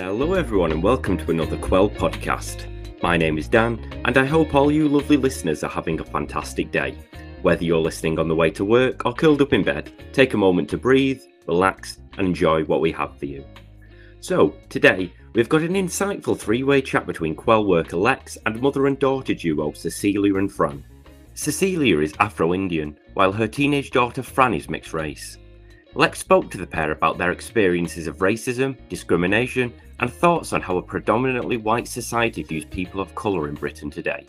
Hello, everyone, and welcome to another Qwell podcast. My name is Dan, and I hope all you lovely listeners are having a fantastic day. Whether you're listening on the way to work or curled up in bed, take a moment to breathe, relax, and enjoy what we have for you. So, today, we've got an insightful three way chat between Qwell worker Lex and mother and daughter duo Cecilia and Fran. Cecilia is Afro Indian, while her teenage daughter Fran is mixed race. Lex spoke to the pair about their experiences of racism, discrimination, and thoughts on how a predominantly white society views people of colour in Britain today.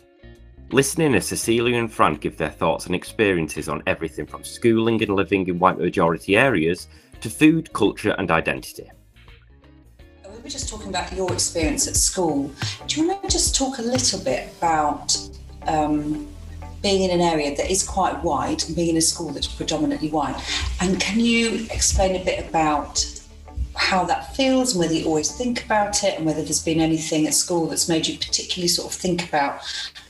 Listening as Cecilia and Fran give their thoughts and experiences on everything from schooling and living in white majority areas to food, culture, and identity. We were just talking about your experience at school. Do you want to just talk a little bit about um, being in an area that is quite white and being in a school that's predominantly white. And can you explain a bit about how that feels and whether you always think about it and whether there's been anything at school that's made you particularly sort of think about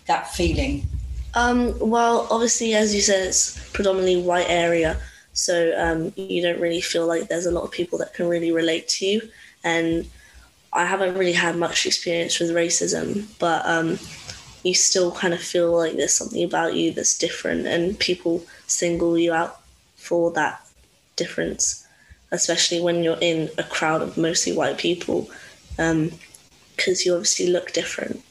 that feeling? Um, well, obviously, as you said, it's predominantly white area, so um, you don't really feel like there's a lot of people that can really relate to you. And I haven't really had much experience with racism, but um, you still kind of feel like there's something about you that's different and people single you out for that difference, especially when you're in a crowd of mostly white people, because um, you obviously look different.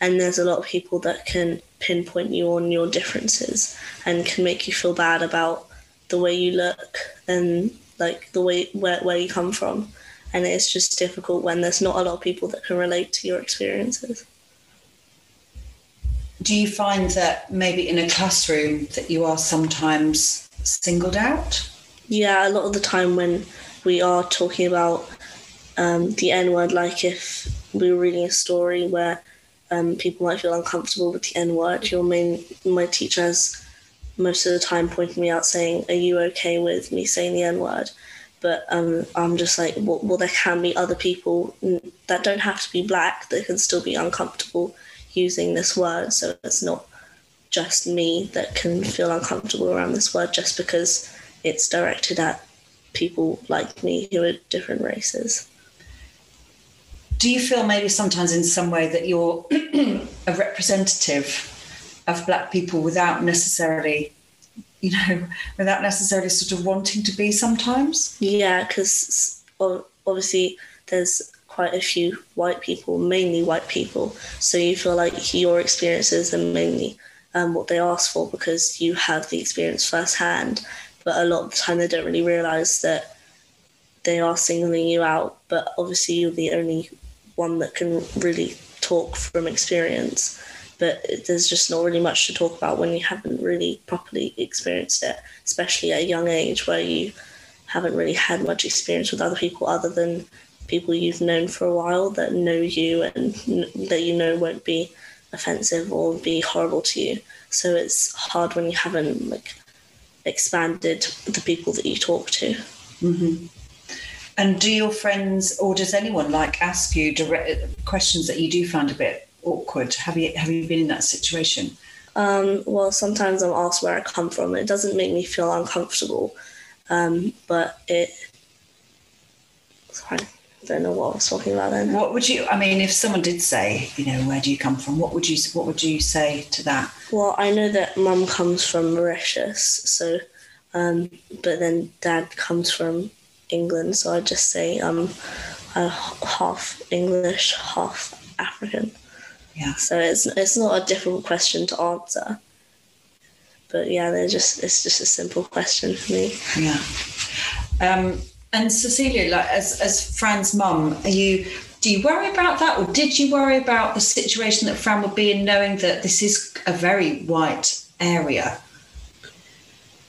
And there's a lot of people that can pinpoint you on your differences and can make you feel bad about the way you look and like the way where, where you come from. And it's just difficult when there's not a lot of people that can relate to your experiences do you find that maybe in a classroom that you are sometimes singled out? Yeah, a lot of the time when we are talking about um, the N word, like if we were reading a story where um, people might feel uncomfortable with the N word, your main my teacher has most of the time pointed me out saying, "Are you okay with me saying the N word?" But um, I'm just like, well, well, there can be other people that don't have to be black that can still be uncomfortable using this word. So it's not just me that can feel uncomfortable around this word just because it's directed at people like me who are different races. Do you feel maybe sometimes in some way that you're a representative of black people without necessarily, you know, without necessarily sort of wanting to be sometimes? Yeah, because obviously there's quite a few white people, mainly white people. So you feel like your experiences are mainly um, what they ask for because you have the experience firsthand. But a lot of the time, they don't really realize that they are singling you out. But obviously, you're the only one that can really talk from experience. But there's just not really much to talk about when you haven't really properly experienced it, especially at a young age where you haven't really had much experience with other people other than people you've known for a while that know you and that you know won't be offensive or be horrible to you. So it's hard when you haven't like expanded the people that you talk to. Mm-hmm. And do your friends or does anyone like ask you direct questions that you do find a bit awkward? Have you have you been in that situation? Um, well, sometimes I'm asked where I come from. It doesn't make me feel uncomfortable, um, but it. Sorry don't know what I was talking about then. What would you? I mean, if someone did say, you know, where do you come from? What would you? What would you say to that? Well, I know that mum comes from Mauritius, so, um, but then dad comes from England, so I just say um, half English, half African. Yeah. So it's it's not a difficult question to answer. But yeah, they're just it's just a simple question for me. Yeah. Um, and Cecilia, like as as Fran's mum, are you do you worry about that, or did you worry about the situation that Fran would be in, knowing that this is a very white area?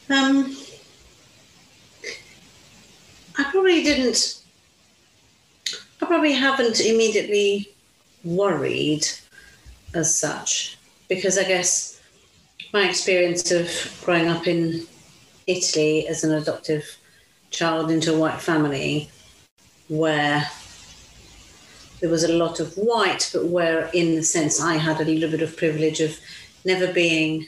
Um, I probably didn't. I probably haven't immediately worried as such because I guess my experience of growing up in Italy as an adoptive child into a white family where there was a lot of white, but where, in the sense, I had a little bit of privilege of never being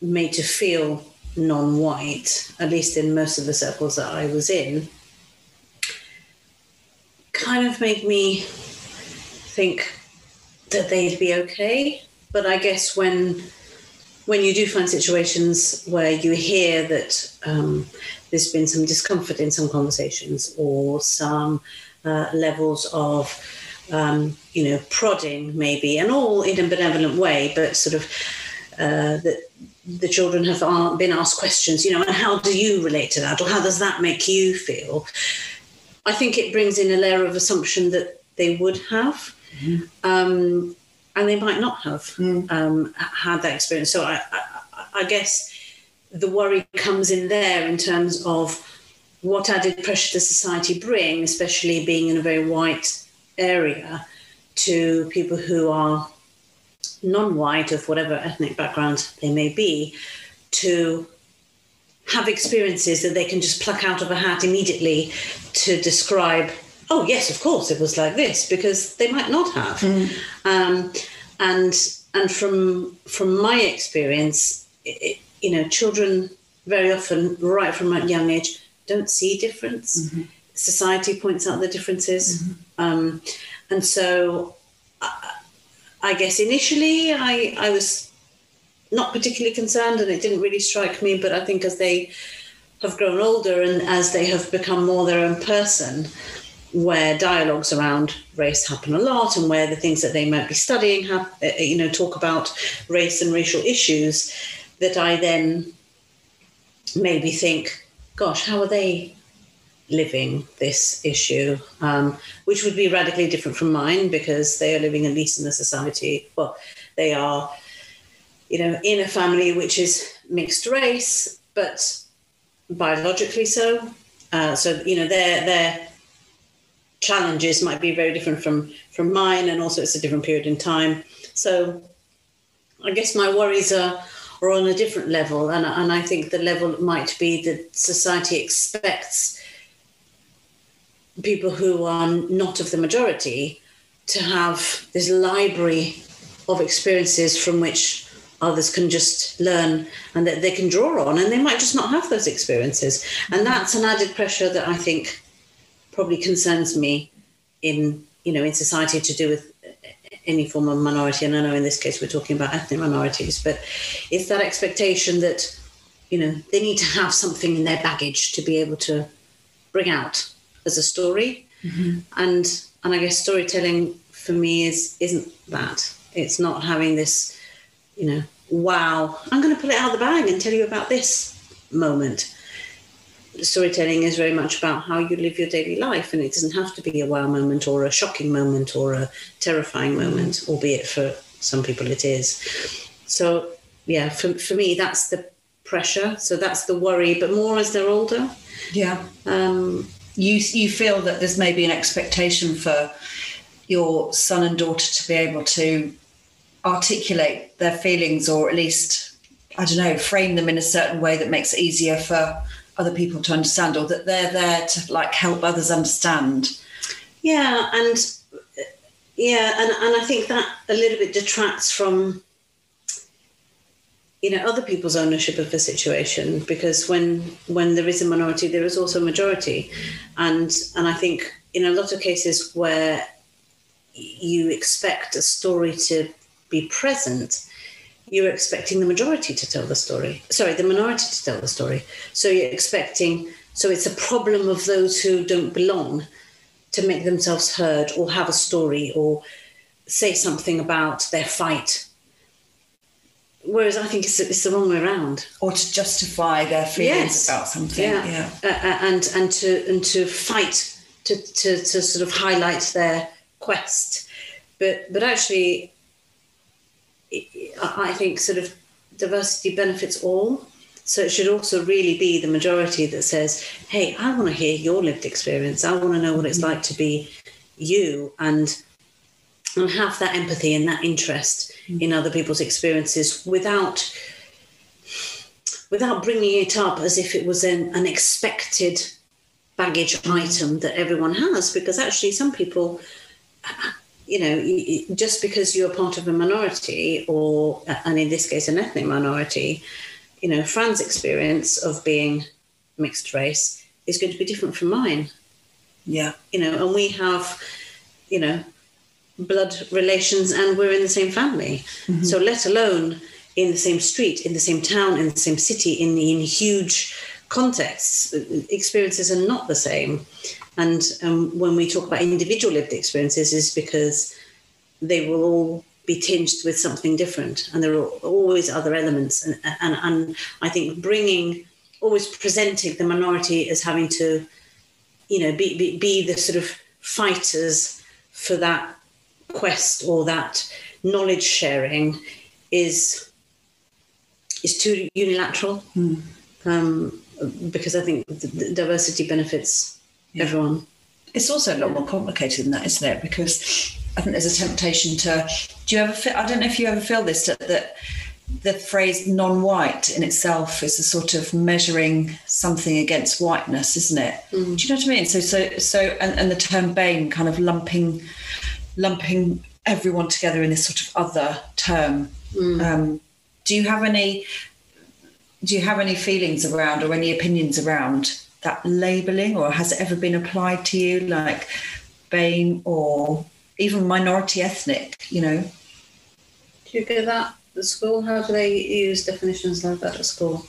made to feel non white, at least in most of the circles that I was in. kind of made me think that they'd be okay. But I guess when when you do find situations where you hear that um, there's been some discomfort in some conversations or some uh, levels of um, you know prodding maybe and all in a benevolent way but sort of uh, that the children have been asked questions you know and how do you relate to that or how does that make you feel i think it brings in a layer of assumption that they would have mm-hmm. um, and they might not have mm. um, had that experience so I, I, I guess the worry comes in there in terms of what added pressure does society bring, especially being in a very white area, to people who are non-white of whatever ethnic background they may be, to have experiences that they can just pluck out of a hat immediately to describe. Oh yes, of course it was like this because they might not have. Mm. Um, and and from from my experience, it, you know, children very often, right from a young age, don't see difference. Mm-hmm. Society points out the differences. Mm-hmm. Um, and so I, I guess initially I, I was not particularly concerned and it didn't really strike me, but I think as they have grown older and as they have become more their own person, where dialogues around race happen a lot and where the things that they might be studying have, uh, you know, talk about race and racial issues, that I then maybe think, gosh, how are they living this issue? Um, which would be radically different from mine because they are living at least in a society, well, they are, you know, in a family which is mixed race, but biologically so. Uh, so, you know, their, their challenges might be very different from, from mine, and also it's a different period in time. So I guess my worries are or on a different level. And, and I think the level might be that society expects people who are not of the majority to have this library of experiences from which others can just learn and that they can draw on and they might just not have those experiences and that's an added pressure that i think probably concerns me in you know in society to do with any form of minority, and I know in this case we're talking about ethnic minorities, but it's that expectation that you know they need to have something in their baggage to be able to bring out as a story, mm-hmm. and and I guess storytelling for me is isn't that. It's not having this, you know, wow, I'm going to pull it out of the bag and tell you about this moment storytelling is very much about how you live your daily life, and it doesn't have to be a wow moment or a shocking moment or a terrifying moment, albeit for some people it is. So, yeah, for, for me, that's the pressure. So that's the worry, but more as they're older. Yeah. Um, you you feel that there's maybe an expectation for your son and daughter to be able to articulate their feelings, or at least I don't know, frame them in a certain way that makes it easier for other people to understand or that they're there to like help others understand. Yeah and yeah and, and i think that a little bit detracts from you know other people's ownership of the situation because when when there is a minority there is also a majority. And and i think in a lot of cases where you expect a story to be present you're expecting the majority to tell the story. Sorry, the minority to tell the story. So you're expecting, so it's a problem of those who don't belong to make themselves heard or have a story or say something about their fight. Whereas I think it's, it's the wrong way around. Or to justify their feelings yes. about something. Yeah. yeah. Uh, uh, and, and, to, and to fight, to, to, to sort of highlight their quest. But, but actually, I think sort of diversity benefits all. So it should also really be the majority that says, hey, I want to hear your lived experience. I want to know what it's like to be you and and have that empathy and that interest mm. in other people's experiences without without bringing it up as if it was an, an expected baggage item that everyone has because actually some people you know, just because you're part of a minority, or uh, and in this case, an ethnic minority, you know, Fran's experience of being mixed race is going to be different from mine. Yeah. You know, and we have, you know, blood relations and we're in the same family. Mm-hmm. So let alone in the same street, in the same town, in the same city, in in huge contexts, uh, experiences are not the same. And um, when we talk about individual lived experiences, is because they will all be tinged with something different, and there are always other elements. And and, and I think bringing, always presenting the minority as having to, you know, be be, be the sort of fighters for that quest or that knowledge sharing is is too unilateral um, because I think diversity benefits everyone. It's also a lot more complicated than that, isn't it? Because I think there's a temptation to. Do you ever? Feel, I don't know if you ever feel this that, that the phrase non-white in itself is a sort of measuring something against whiteness, isn't it? Do you know what I mean? So, so, so, and, and the term "BAME" kind of lumping, lumping everyone together in this sort of other term. Um, do you have any? Do you have any feelings around or any opinions around that labelling, or has it ever been applied to you, like BAME or even minority ethnic? You know, Do you get that at school? How do they use definitions like that at school?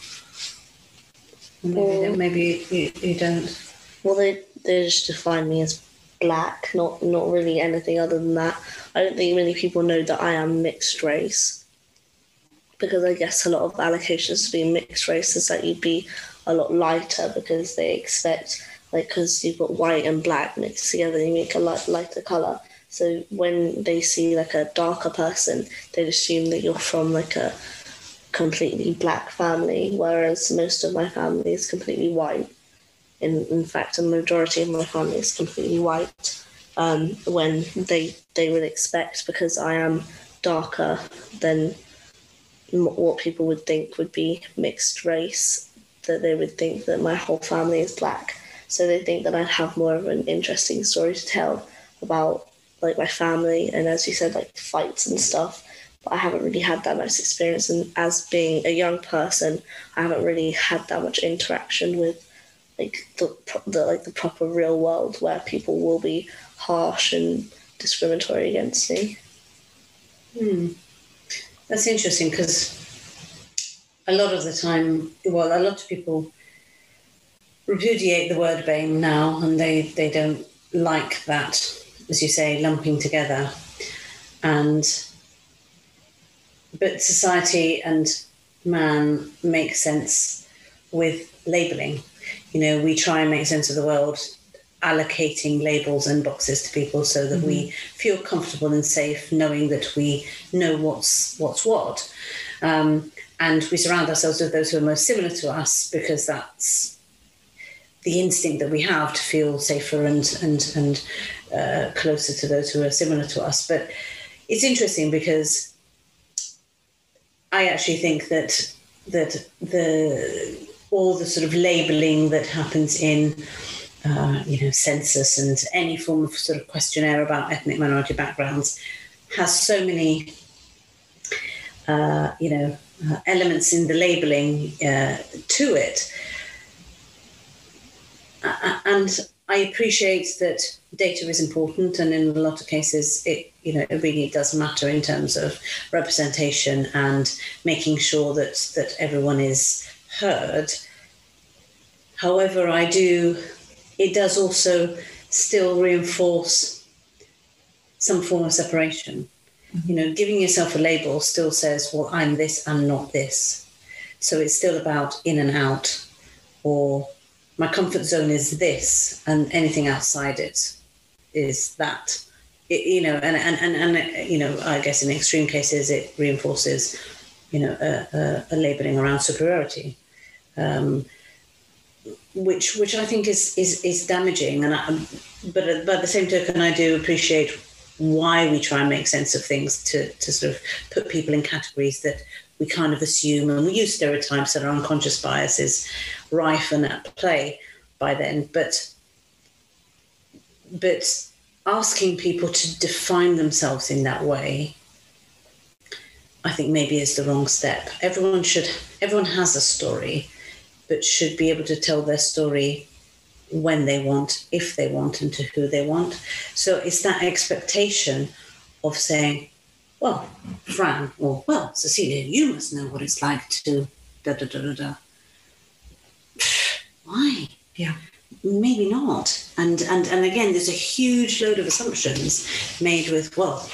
Maybe, Well- maybe you, you don't. Well, they they just define me as black, not not really anything other than that. I don't think many people know that I am mixed race, because I guess a lot of allocations to be mixed race is that you'd be a lot lighter because they expect like because you've got white and black mixed together, you make a light, lighter color. So when they see like a darker person, they'd assume that you're from like a completely black family, whereas most of my family is completely white in, in fact, a majority of my family is completely white. Um, when they they would expect because I am darker than what people would think would be mixed race, that they would think that my whole family is black. So they think that I'd have more of an interesting story to tell about like my family and as you said, like fights and stuff. But I haven't really had that much experience, and as being a young person, I haven't really had that much interaction with like the, the like the proper real world where people will be harsh and discriminatory against me. Hmm. That's interesting because a lot of the time, well, a lot of people repudiate the word BAME now and they, they don't like that, as you say, lumping together. And but society and man make sense with labeling. You know, we try and make sense of the world allocating labels and boxes to people so that we feel comfortable and safe knowing that we know what's what's what. Um, and we surround ourselves with those who are most similar to us because that's the instinct that we have to feel safer and and and uh, closer to those who are similar to us. But it's interesting because I actually think that that the all the sort of labeling that happens in uh, you know census and any form of sort of questionnaire about ethnic minority backgrounds has so many uh, you know uh, elements in the labeling uh, to it uh, and I appreciate that data is important, and in a lot of cases, it you know it really does matter in terms of representation and making sure that that everyone is heard. However, I do. It does also still reinforce some form of separation. You know, giving yourself a label still says, "Well, I'm this, I'm not this." So it's still about in and out, or my comfort zone is this and anything outside it is that it, you know and, and and and you know i guess in extreme cases it reinforces you know a, a, a labeling around superiority um, which which i think is is is damaging and I, but at- the same token i do appreciate why we try and make sense of things to to sort of put people in categories that we kind of assume and we use stereotypes that are unconscious biases rife and at play by then but but asking people to define themselves in that way i think maybe is the wrong step. Everyone should everyone has a story but should be able to tell their story when they want, if they want, and to who they want. So it's that expectation of saying, well, Fran, or well, Cecilia, you must know what it's like to da da da da da. Why? Yeah. Maybe not. And and and again, there's a huge load of assumptions made with, well,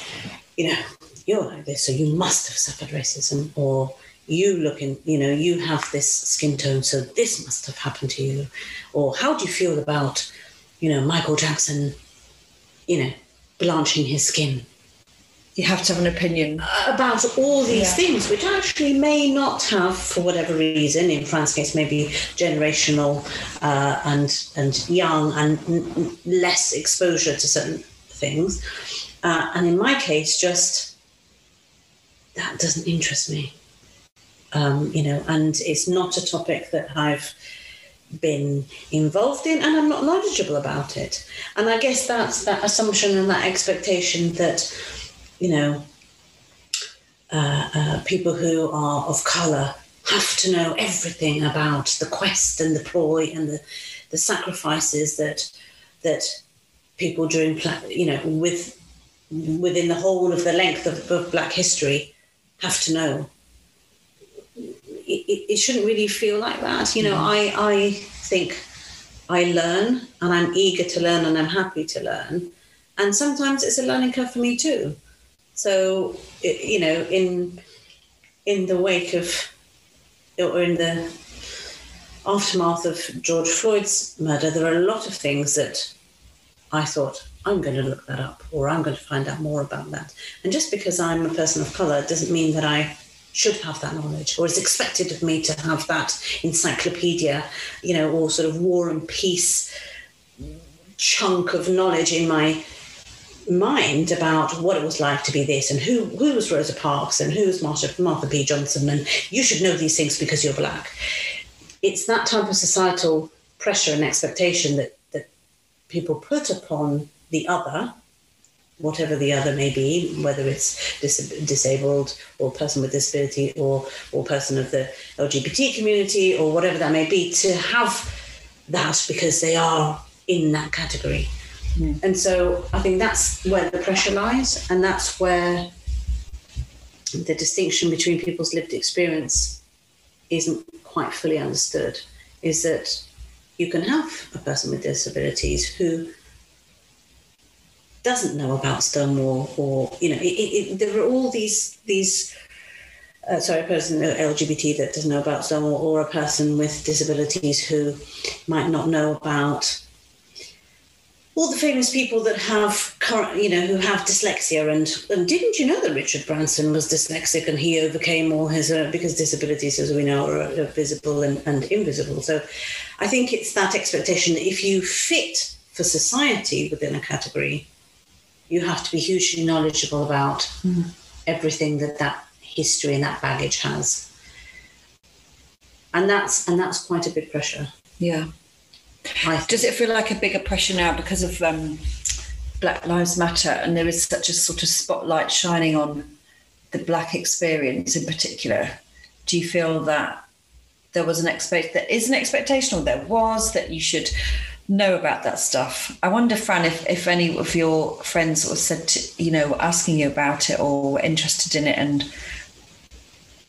you know, you're like this, so you must have suffered racism, or you look in, you know, you have this skin tone, so this must have happened to you, or how do you feel about, you know, Michael Jackson, you know, blanching his skin? You have to have an opinion. about all these Yeah. things, which actually may not have, for whatever reason, in France's case, maybe generational uh, and and young and less exposure to certain things, uh, and in my case, just that doesn't interest me. Um, you know, and it's not a topic that I've been involved in, and I'm not knowledgeable about it. And I guess that's that assumption and that expectation that you know, uh, uh, people who are of colour have to know everything about the quest and the ploy and the, the sacrifices that that people during you know with within the whole of the length of, of Black history have to know. It, it, shouldn't really feel like that. You know, mm. I I think I learn and I'm eager to learn and I'm happy to learn. And sometimes it's a learning curve for me too. So you know, in in the wake of or in the aftermath of George Floyd's murder, there are a lot of things that I thought I'm going to look that up or I'm going to find out more about that. And just because I'm a person of color doesn't mean that I should have that knowledge or is expected of me to have that encyclopedia, you know, or sort of war and peace chunk of knowledge in my mind about what it was like to be this and who who was Rosa Parks and who was Marsha, Marsha P. Johnson and you should know these things because you're black. It's that type of societal pressure and expectation that that people put upon the other, whatever the other may be, whether it's dis- disabled or person with disability or or person of the LGBT community or whatever that may be, to have that because they are in that category. Hmm. And so I think that's where the pressure lies, and that's where the distinction between people's lived experience isn't quite fully understood. Is that you can have a person with disabilities who doesn't know about Stonewall, or you know, it, it, there are all these these. Uh, sorry, a person LGBT that doesn't know about Stonewall, or a person with disabilities who might not know about all the famous people that have current, you know, who have dyslexia. And, and didn't you know that Richard Branson was dyslexic and he overcame all his uh, because disabilities, as we know, are, are visible and, and invisible. So, I think it's that expectation that if you fit for society within a category, you have to be hugely knowledgeable about everything that that history and that baggage has. And that's and that's quite a big pressure. Yeah. Does it feel like a bigger pressure now because of um, Black Lives Matter and there is such a sort of spotlight shining on the Black experience in particular? Do you feel that there was an expect there is an expectation or there was that you should know about that stuff? I wonder, Fran, if, if any of your friends sort of said, to, you know, asking you about it or were interested in it and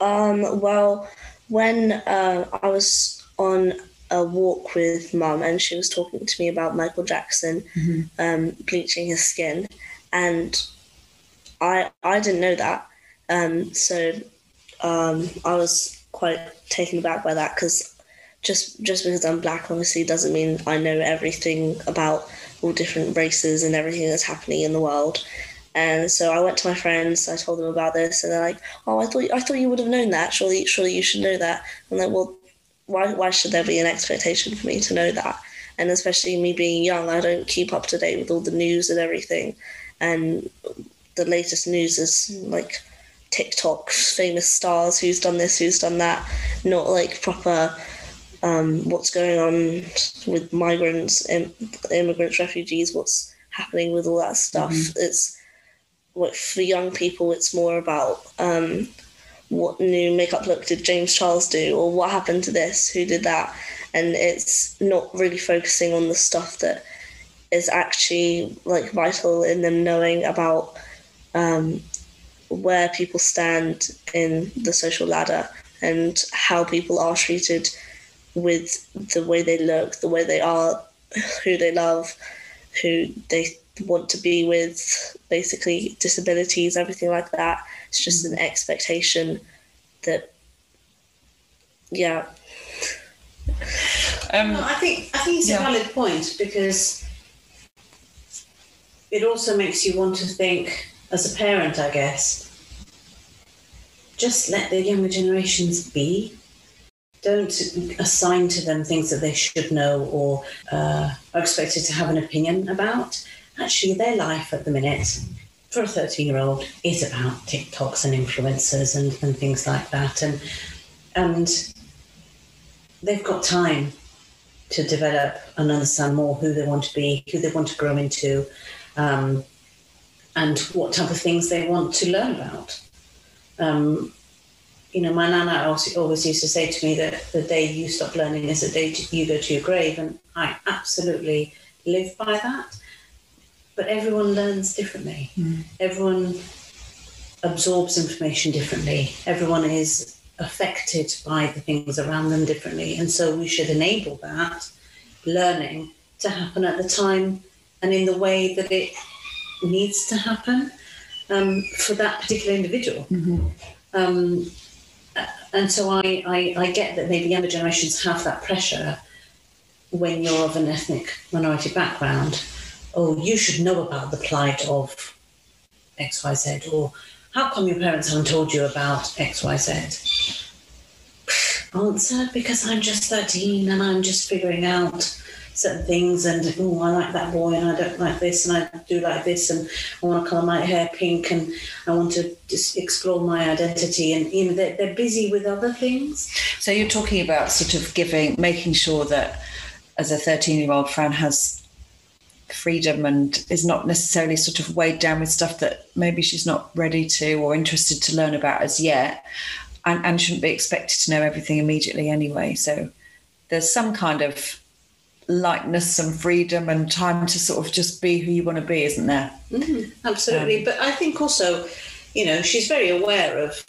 Um, well, when uh, I was on a walk with mum and she was talking to me about Michael Jackson um, bleaching his skin, and I I didn't know that, um, so um, I was quite taken aback by that because just just because I'm black obviously doesn't mean I know everything about all different races and everything that's happening in the world. And so I went to my friends. I told them about this, and they're like, "Oh, I thought I thought you would have known that. Surely, surely you should know that." I'm like, "Well, why why should there be an expectation for me to know that?" And especially me being young, I don't keep up to date with all the news and everything. And the latest news is like TikTok famous stars who's done this, who's done that, not like proper um, what's going on with migrants, Im- immigrants, refugees, what's happening with all that stuff. It's what for young people, it's more about um, what new makeup look did James Charles do, or what happened to this, who did that, and it's not really focusing on the stuff that is actually like vital in them knowing about um, where people stand in the social ladder and how people are treated with the way they look, the way they are, who they love, who they want to be with, basically disabilities, everything like that. It's just an expectation that, yeah. Um, well, I think I think it's yeah. a valid point because it also makes you want to think, as a parent, I guess, just let the younger generations be. Don't assign to them things that they should know or uh, are expected to have an opinion about. Actually, their life at the minute for a 13 year old is about TikToks and influencers and, and things like that. And, and they've got time to develop and understand more who they want to be, who they want to grow into, um, and what type of things they want to learn about. Um, you know, my nana always used to say to me that the day you stop learning is the day you go to your grave, and I absolutely live by that. But everyone learns differently. Mm. Everyone absorbs information differently. Everyone is affected by the things around them differently, and so we should enable that learning to happen at the time and in the way that it needs to happen um, for that particular individual. Mm-hmm. Um, and so I, I, I get that maybe younger generations have that pressure when you're of an ethnic minority background. Oh, you should know about the plight of XYZ, or how come your parents haven't told you about XYZ? Answer because I'm just 13 and I'm just figuring out certain things and oh I like that boy and I don't like this and I do like this and I want to colour my hair pink and I want to just explore my identity and you know they're, they're busy with other things. So you're talking about sort of giving, making sure that as a 13 year old Fran has freedom and is not necessarily sort of weighed down with stuff that maybe she's not ready to or interested to learn about as yet and, and shouldn't be expected to know everything immediately anyway. So there's some kind of lightness and freedom and time to sort of just be who you want to be, isn't there? Mm-hmm, absolutely. Um, but I think also, you know, she's very aware of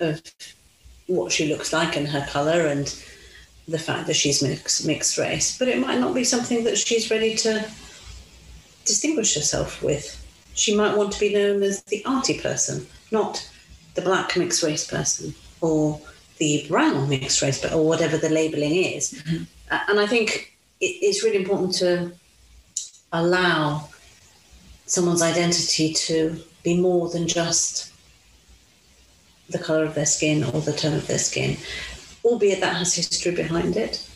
of what she looks like and her colour and the fact that she's mixed, mixed race. But it might not be something that she's ready to distinguish herself with. She might want to be known as the arty person, not the black mixed race person or the brown mixed race, but or whatever the labelling is. Mm-hmm. And I think it's really important to allow someone's identity to be more than just the colour of their skin or the tone of their skin, albeit that has history behind it.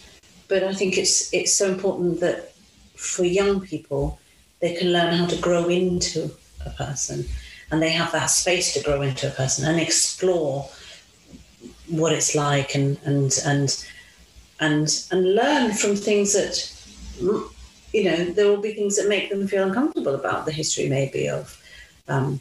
But I think it's it's so important that for young people they can learn how to grow into a person and they have that space to grow into a person and explore what it's like and and and and and learn from things that you know there will be things that make them feel uncomfortable about the history maybe of um,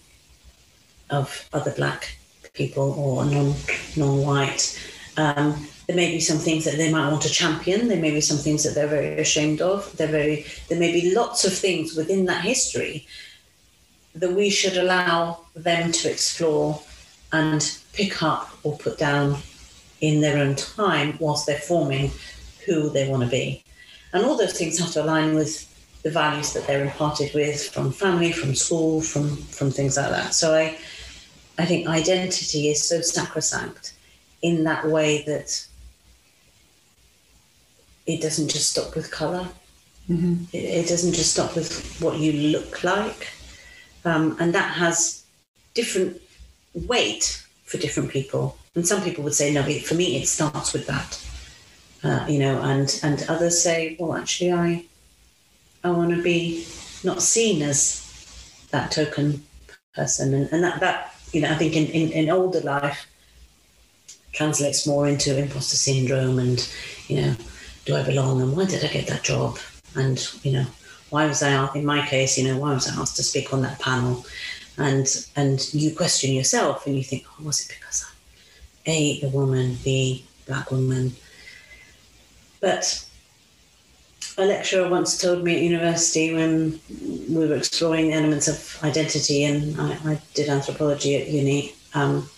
of other black people or non non-white. Um, there may be some things that they might want to champion. There may be some things that they're very ashamed of. They're very there may be lots of things within that history that we should allow them to explore and pick up or put down in their own time whilst they're forming who they want to be. And all those things have to align with the values that they're imparted with from family, from school, from from things like that. So I I think identity is so sacrosanct in that way that it doesn't just stop with color mm-hmm. it, it, doesn't just stop with what you look like. Um, and that has different weight for different people. And some people would say, no, for me, it starts with that. Uh, you know, and and others say, well, actually, I I want to be not seen as that token person, and, and that that you know, I think in, in, in older life translates more into imposter syndrome, and you know, do I belong, and why did I get that job, and you know, why was I in my case, you know, why was I asked to speak on that panel, and and you question yourself and you think, oh, was it because I'm a a woman, b black woman, but a lecturer once told me at university when we were exploring elements of identity, and I, I did anthropology at uni, um,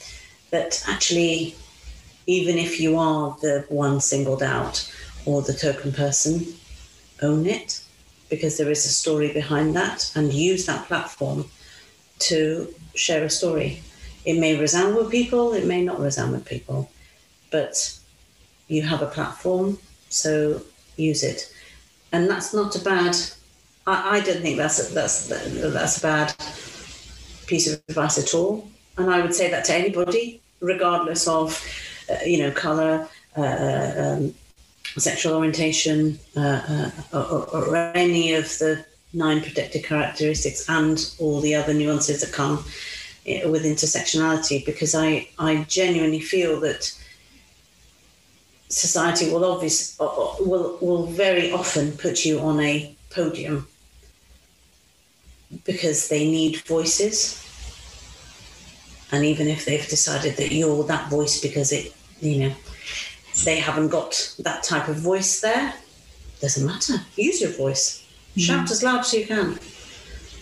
that actually, even if you are the one singled out or the token person, own it because there is a story behind that and use that platform to share a story. It may resound with people, it may not resound with people, but you have a platform, so use it. And that's not a bad. I, I don't think that's a, that's that's a bad piece of advice at all. And I would say that to anybody, regardless of, uh, you know, color, uh, um, sexual orientation, uh, uh, or, or, any of the nine protected characteristics, and all the other nuances that come with intersectionality. Because I I genuinely feel that society will obvious will will very often put you on a podium because they need voices and even if they've decided that you're that voice because it you know they haven't got that type of voice there doesn't matter use your voice mm-hmm. shout as loud as you can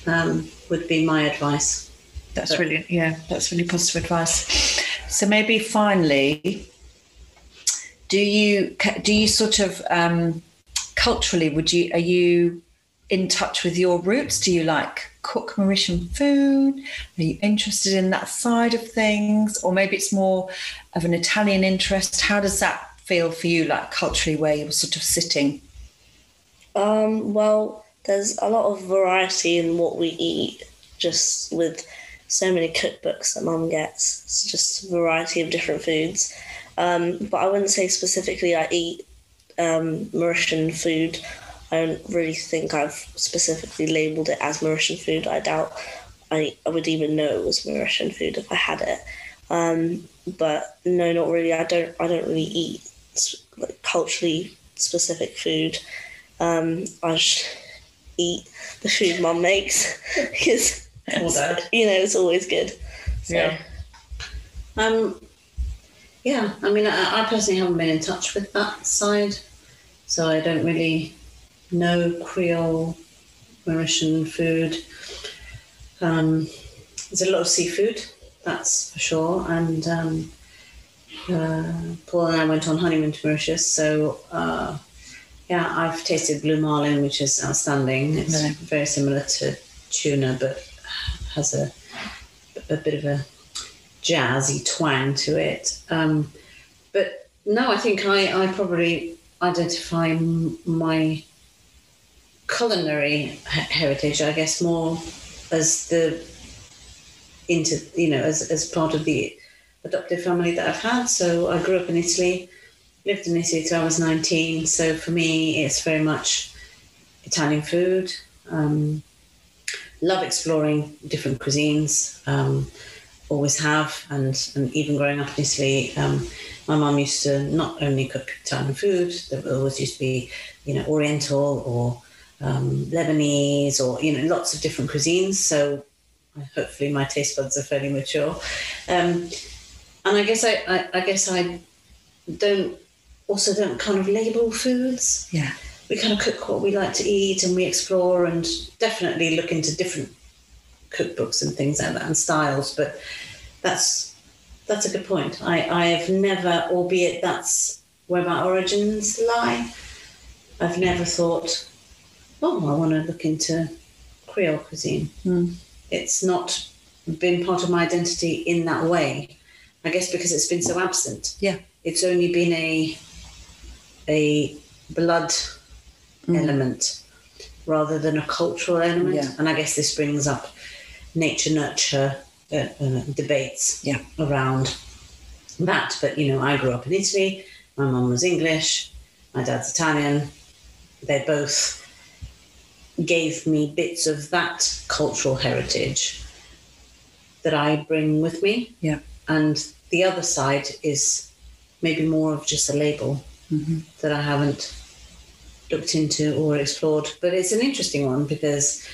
um, would be my advice that's but, really yeah that's really positive advice. So maybe finally do you do you sort of um, culturally would you are you in touch with your roots? Do you like cook mauritian food? Are you interested in that side of things? Or maybe it's more of an italian interest? How does that feel for you like culturally where you're sort of sitting? Um, well there's a lot of variety in what we eat just with so many cookbooks that mum gets it's just a variety of different foods um, but I wouldn't say specifically I eat um, Mauritian food. I don't really think I've specifically labelled it as Mauritian food. I doubt I, I would even know it was Mauritian food if I had it. Um, but no, not really. I don't. I don't really eat like, culturally specific food. Um, I just eat the food mum makes because you know it's always good. So. Yeah. Um, yeah, I mean, I, I, personally haven't been in touch with that side, so I don't really know Creole Mauritian food. Um, there's a lot of seafood, that's for sure, and um, uh, Paul and I went on honeymoon to Mauritius, so uh, yeah, I've tasted blue marlin, which is outstanding. It's very similar to tuna, but has a a bit of a jazzy twang to it. Um, but no, I think I, I probably identify my culinary heritage, I guess, more as the into you know as as part of the adoptive family that I've had. So I grew up in Italy, lived in Italy till I was nineteen. So for me, it's very much Italian food. Um, love exploring different cuisines. Um, always have, and, and even growing up in Italy, um, my mum used to not only cook Italian food, there always used to be, you know, Oriental or um, Lebanese or, you know, lots of different cuisines. So hopefully my taste buds are fairly mature. Um, and I guess I, I, I guess I don't also don't kind of label foods. Yeah. We kind of cook what we like to eat and we explore and definitely look into different cookbooks and things like that and styles. But that's that's a good point. I, I have never, albeit that's where my origins lie, I've never thought, oh, I want to look into Creole cuisine. Mm. It's not been part of my identity in that way. I guess because it's been so absent. Yeah. It's only been a a blood mm. element rather than a cultural element. Yeah. And I guess this brings up nature nurture uh, uh, debates yeah. around that. But you know, I grew up in Italy. My mum was English. My dad's Italian. They both gave me bits of that cultural heritage that I bring with me. Yeah. And the other side is maybe more of just a label mm-hmm. that I haven't looked into or explored. But it's an interesting one because,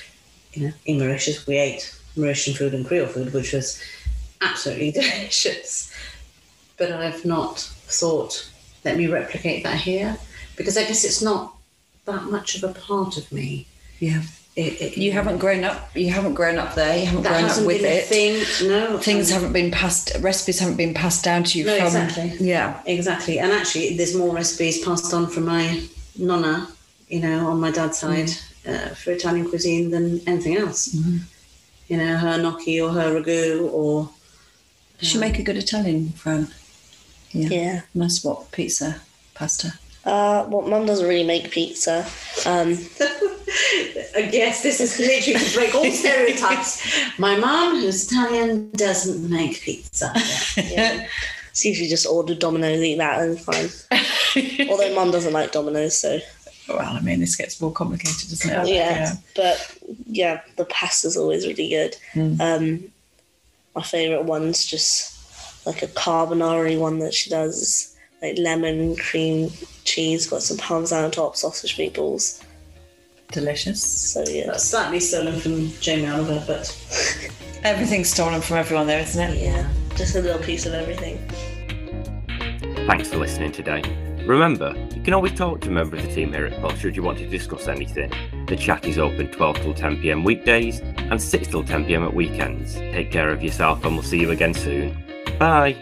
you know, in Mauritius we ate Mauritian food and Creole food, which was absolutely delicious. But I've not thought, let me replicate that here. because I guess it's not that much of a part of me. Yeah. It, it, You haven't grown up. You haven't grown up there. You haven't grown up with it. thing. No, Things um, haven't been passed. Recipes haven't been passed down to you No, from. exactly. Yeah. Exactly. And actually, there's more recipes passed on from my nonna, you know, on my dad's side uh, for Italian cuisine than anything else. You know, her gnocchi or her ragu or. Does she make a good Italian, Fran? Yeah. Yeah. Nice what? Pizza, pasta. Uh, well, mum doesn't really make pizza. Um, I guess this is literally to break all stereotypes. My mum, who's Italian, doesn't make pizza. yeah. See if you just order Domino's, eat that, and fine. Although mum doesn't like Domino's, so Well, I mean, this gets more complicated, doesn't it? yeah. But yeah, the pasta's always really good. Mm. Um, my favourite one's just like a carbonara one that she does, like lemon, cream, cheese, got some parmesan on top, sausage meatballs. Delicious. So yeah, That's slightly stolen from Jamie Oliver, but Everything's stolen from everyone there, isn't it? yeah, just a little piece of everything. Thanks for listening today. Remember, you can always talk to a member of the team here at Pulse should you want to discuss anything. The chat is open 12 till 10 pm weekdays and 6 till 10 pm at weekends. Take care of yourself and we'll see you again soon. Bye.